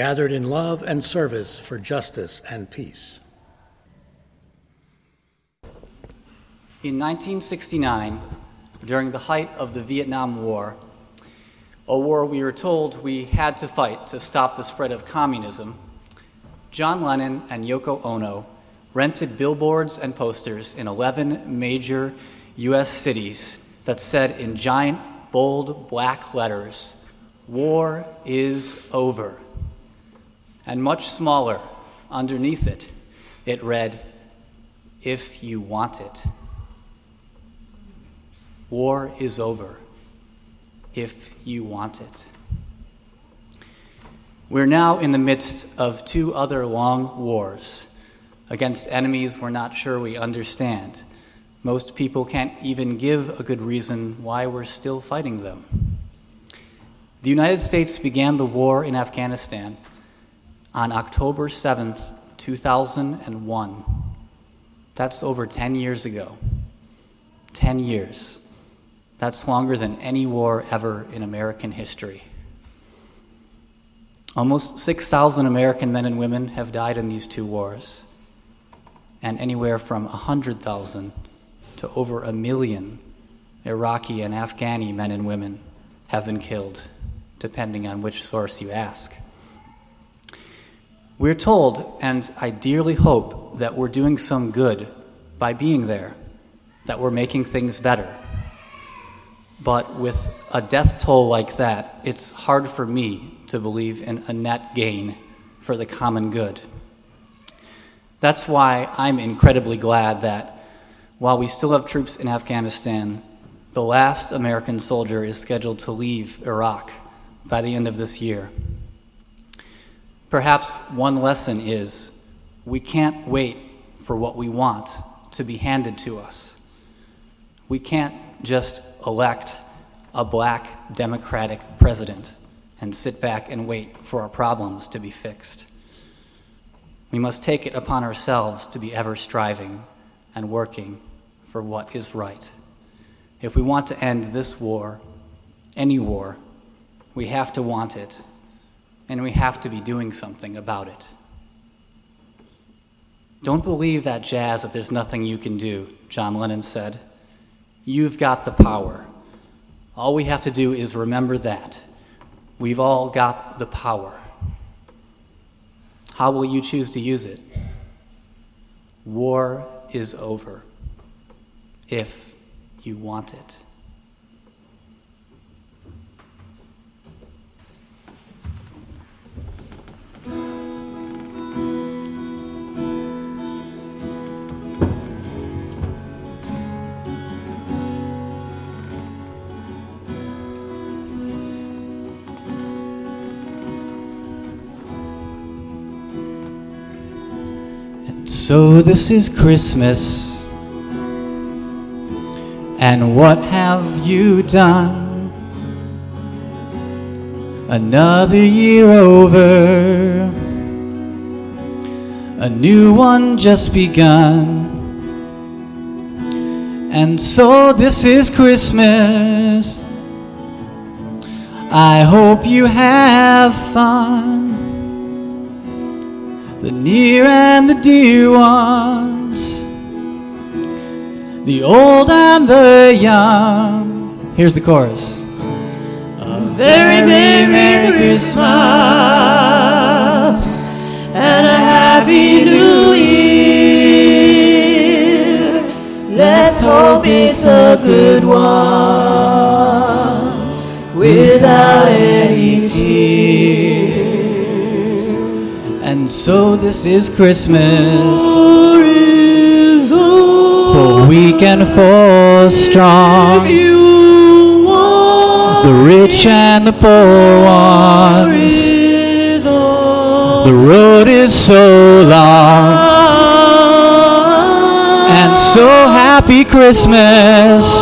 gathered in love and service for justice and peace. In 1969, during the height of the Vietnam War, a war we were told we had to fight to stop the spread of communism, John Lennon and Yoko Ono rented billboards and posters in 11 major U.S. cities that said in giant, bold black letters, War is over and much smaller underneath it, it read, If you want it. War is over if you want it. We're now in the midst of two other long wars against enemies we're not sure we understand. Most people can't even give a good reason why we're still fighting them. The United States began the war in Afghanistan on October 7th, 2001. That's over 10 years ago. 10 years. That's longer than any war ever in American history. Almost 6,000 American men and women have died in these two wars, and anywhere from 100,000 to over a million Iraqi and Afghani men and women have been killed, depending on which source you ask. We're told, and I dearly hope, that we're doing some good by being there, that we're making things better. But with a death toll like that, it's hard for me to believe in a net gain for the common good. That's why I'm incredibly glad that while we still have troops in Afghanistan, the last American soldier is scheduled to leave Iraq by the end of this year. Perhaps one lesson is we can't wait for what we want to be handed to us. We can't just elect a black Democratic president and sit back and wait for our problems to be fixed. We must take it upon ourselves to be ever striving and working for what is right. If we want to end this war, any war, we have to want it and we have to be doing something about it. Don't believe that jazz that there's nothing you can do, John Lennon said. You've got the power. All we have to do is remember that. We've all got the power. How will you choose to use it? War is over if you want it. So this is Christmas. And what have you done? Another year over. A new one just begun. And so this is Christmas. I hope you have fun the near and the dear ones, the old and the young. Here's the chorus. A very, very Merry Christmas and a Happy New Year. Let's hope it's a good one so this is Christmas. For weak and for strong. The rich and the poor ones. The road is so long. And so happy Christmas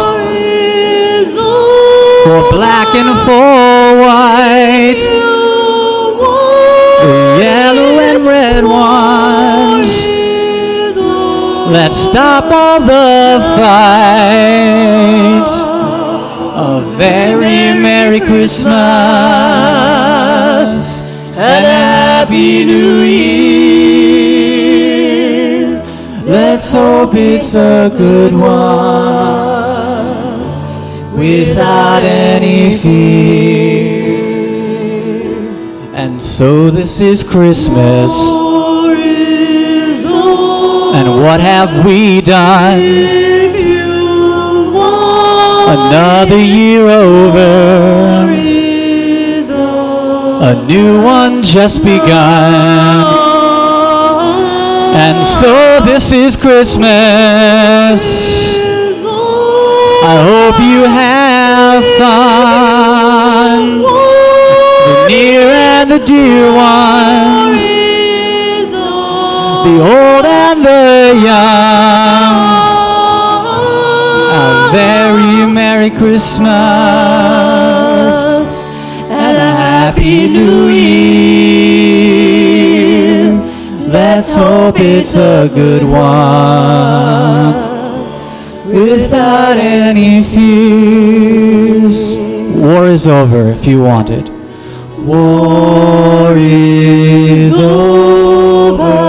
for black and for white, the yellow and red ones. Let's stop all the fight. A very Merry Christmas and Happy New Year. Let's hope it's a good one without any fear. And so this is Christmas. And what have we done? Another year over. A new one just begun. And so this is Christmas. I hope you have fun. And the dear ones, the old and the young. A very Merry Christmas and a Happy New Year. Let's hope it's a good one without any fears. War is over if you want it. War is over